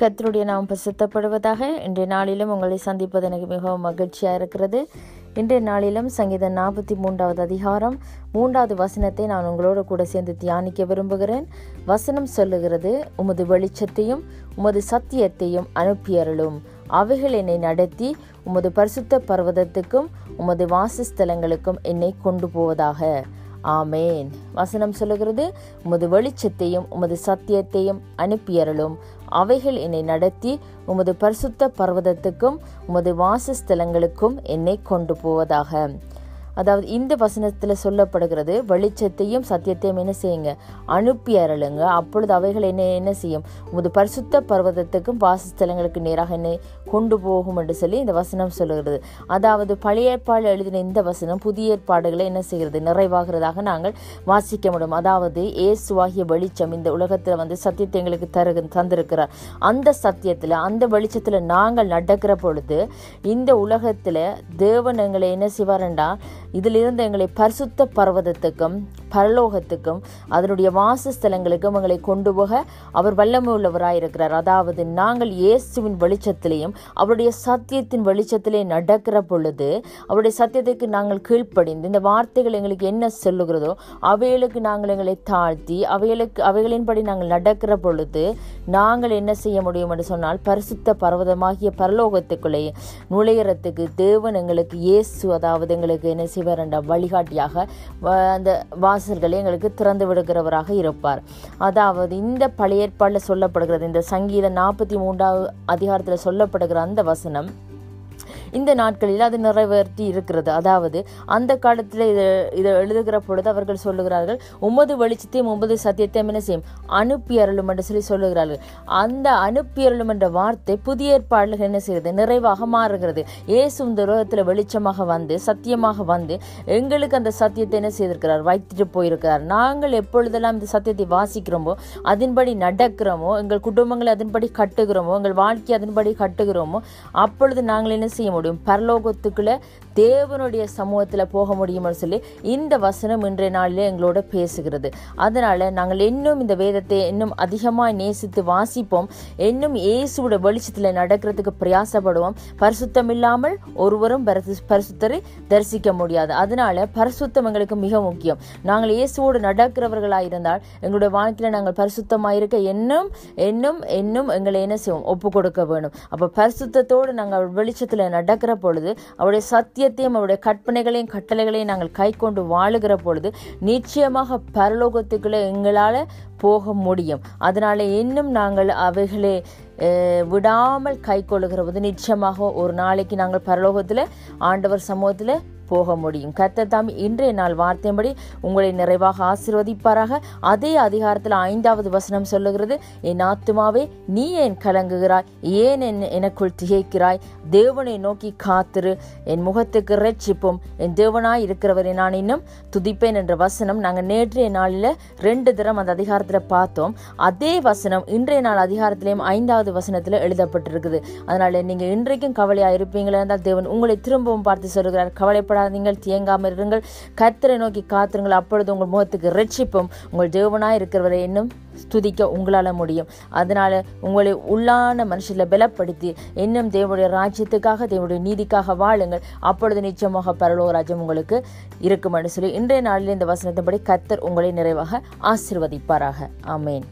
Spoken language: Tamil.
கத்தருடைய நாம் பிரசித்தப்படுவதாக இன்றைய நாளிலும் உங்களை சந்திப்பது எனக்கு மிகவும் மகிழ்ச்சியாக இருக்கிறது. இன்றைய நாளிலும் சங்கீதம் நாற்பத்தி மூன்றாவது அதிகாரம் மூன்றாவது வசனத்தை நான் உங்களோடு கூட சேர்ந்து தியானிக்க விரும்புகிறேன். வசனம் சொல்லுகிறது உமது வெளிச்சத்தையும் உமது சத்தியத்தையும் அனுப்பியருளும் அவைகள் என்னை நடத்தி உமது பரிசுத்த பர்வதத்துக்கும் உமது வாசஸ்தலங்களுக்கும் என்னை கொண்டு போவதாக. ஆமேன். வசனம் சொல்லுகிறது உமது வெளிச்சத்தையும் உமது சத்தியத்தையும் அனுப்பியருளும் அவைகள் என்னை நடத்தி உமது பரிசுத்த பர்வதத்துக்கும் உமது வாசஸ்தலங்களுக்கும் என்னை கொண்டு போவதாக. அதாவது இந்த வசனத்தில் சொல்லப்படுகிறது வெளிச்சத்தையும் சத்தியத்தையும் என்ன செய்யுங்க? அனுப்பி அருளுங்க. அப்பொழுது அவைகள் என்ன என்ன செய்யும்? உமது பரிசுத்த பர்வதத்துக்கும் வாசஸ்தலங்களுக்கு நேராக என்னை கொண்டு போகும் என்று சொல்லி இந்த வசனம் சொல்லுகிறது. அதாவது பழைய ஏற்பாடு எழுதின இந்த வசனம் புதிய ஏற்பாடுகளை என்ன செய்கிறது? நிறைவாகிறதாக நாங்கள் வாசிக்க முடியும். அதாவது இயேசுவாகிய வெளிச்சம் இந்த உலகத்தில் வந்து சத்தியத்தை எங்களுக்கு தரு தந்திருக்கிறார். அந்த சத்தியத்தில் அந்த வெளிச்சத்தில் நாங்கள் நடக்கிற பொழுது இந்த உலகத்தில் தேவன் எங்களை என்ன செய்வாரண்டா? இதிலிருந்து எங்களை பரிசுத்த பர்வதத்துக்கும் பரலோகத்துக்கும் அதனுடைய வாசஸ்தலங்களுக்கும் எங்களை கொண்டு போக அவர் வல்லமை உள்ளவராயிருக்கிறார் அதாவது நாங்கள் இயேசுவின் வெளிச்சத்திலையும் அவருடைய சத்தியத்தின் வெளிச்சத்திலே நடக்கிற பொழுது அவருடைய சத்தியத்துக்கு நாங்கள் கீழ்ப்படிந்து இந்த வார்த்தைகள் எங்களுக்கு என்ன சொல்லுகிறதோ அவைகளுக்கு நாங்கள் எங்களை தாழ்த்தி அவைகளுக்கு அவைகளின்படி நாங்கள் நடக்கிற பொழுது நாங்கள் என்ன செய்ய முடியும் என்று சொன்னால் பரிசுத்த பர்வதமாகிய பரலோகத்துக்குள்ளே நுழையிறதுக்கு தேவன் எங்களுக்கு இயேசு அதாவது எங்களுக்கு என்ன செய்வார் வழிகாட்டியாக அந்த வாசல்களை எங்களுக்கு திறந்து விடுகிறவராக இருப்பார். அதாவது இந்த பழையற்பாடில் சொல்லப்படுகிறது இந்த சங்கீத நாற்பத்தி மூன்றாவது அதிகாரத்தில் சொல்லப்படுகிற அந்த வசனம் இந்த நாட்களில் அது நிறைவேற்றி இருக்கிறது. அதாவது அந்த காலத்தில் இதை இதை எழுதுகிற பொழுது அவர்கள் சொல்லுகிறார்கள் ஒன்பது வெளிச்சத்தையும் ஒன்பது சத்தியத்தையும் என்ன செய்யும்? அனுப்பி அருளும் என்று சொல்லி சொல்லுகிறார்கள். அந்த அனுப்பி அருளும் என்ற வார்த்தை புதிய ஏற்பாடுகள் என்ன செய்கிறது? நிறைவாக மாறுகிறது. ஏசு இந்த உலகத்தில் வெளிச்சமாக வந்து சத்தியமாக வந்து எங்களுக்கு அந்த சத்தியத்தை என்ன செய்திருக்கிறார்? வைத்துட்டு போயிருக்கிறார். நாங்கள் எப்பொழுதெல்லாம் இந்த சத்தியத்தை வாசிக்கிறோமோ அதன்படி நடக்கிறோமோ எங்கள் குடும்பங்களை அதன்படி கட்டுகிறோமோ எங்கள் வாழ்க்கையை அதன்படி கட்டுகிறோமோ அப்பொழுது நாங்கள் என்ன செய்ய முடியும்? பரலோகத்துக்குள்ள தேவனுடைய சமூகத்தில் போக முடியும்னு சொல்லி இந்த வசனம் இன்றைய நாளில் எங்களோட பேசுகிறது. அதனால நாங்கள் இன்னும் இந்த வேதத்தை இன்னும் அதிகமாக நேசித்து வாசிப்போம். இன்னும் இயேசுவோட வெளிச்சத்தில் நடக்கிறதுக்கு பிரயாசப்படுவோம். பரிசுத்தம் இல்லாமல் ஒருவரும் பரிசுத்தரை தரிசிக்க முடியாது. அதனால பரிசுத்தம் எங்களுக்கு மிக முக்கியம். நாங்கள் இயேசுவோடு நடக்கிறவர்களாக இருந்தால் எங்களுடைய வாழ்க்கையில் நாங்கள் பரிசுத்தமாக இருக்க இன்னும் இன்னும் இன்னும் எங்களை என்ன செய்வோம்? ஒப்பு கொடுக்க வேணும் அப்போ பரிசுத்தத்தோடு நாங்கள் வெளிச்சத்தில் நடக்கிற பொழுது அவருடைய சத்தியத்தையும் அவருடைய கற்பனைகளையும் கட்டளைகளையும் நாங்கள் கை கொண்டு வாழுகிற பொழுது நிச்சயமாக பரலோகத்துக்குள்ளே எங்களால் போக முடியும். அதனால இன்னும் நாங்கள் அவைகளை விடாமல் கை கொள்ளுகிற போது நிச்சயமாக ஒரு நாளைக்கு நாங்கள் பரலோகத்தில் ஆண்டவர் சமூகத்தில் போக முடியும். கர்த்தர் தாம் இன்றைய நாள் வார்த்தையின்படி உங்களை நிறைவாக ஆசிர்வதிப்பாராக. அதே அதிகாரத்தில் ஐந்தாவது வசனம் சொல்லுகிறது என் ஆத்துமாவே நீ ஏன் கலங்குகிறாய்? ஏன் என் எனக்குள் திகைக்கிறாய்? தேவனை நோக்கி காத்திரு. என் முகத்துக்கு ரட்சிப்பும் என் தேவனாய் இருக்கிறவரை நான் இன்னும் துதிப்பேன் என்ற வசனம் நாங்கள் நேற்றைய நாளில் ரெண்டு தரம் அந்த அதிகாரத்தில் பார்த்தோம். அதே வசனம் இன்றைய நாள் அதிகாரத்திலையும் ஐந்தாவது வசனத்தில் எழுதப்பட்டிருக்குது. அதனால நீங்கள் இன்றைக்கும் கவலையாக இருப்பீங்களா? இருந்தால் தேவன் உங்களை திரும்பவும் பார்த்து சொல்கிறார் கவலைப்பட பயப்படாதீங்கள் தியங்காமல் இருங்கள். கர்த்தரை நோக்கி காத்திருங்கள். அப்பொழுது உங்கள் முகத்துக்கு ரட்சிப்பும் உங்கள் தேவனாய் இருக்கிறவரை இன்னும் துதிக்க உங்களால் முடியும். அதனால உங்களை உள்ளான மனுஷில் பலப்படுத்தி இன்னும் தேவனுடைய ராஜ்யத்துக்காக தேவனுடைய நீதிக்காக வாழுங்கள். அப்பொழுது நிச்சயமாக பரலோகராஜ்யம் உங்களுக்கு இருக்கும் என்று சொல்லி இன்றைய நாளில் இந்த வசனத்தின்படி கர்த்தர் உங்களை நிறைவாக ஆசிர்வதிப்பாராக. ஆமேன்.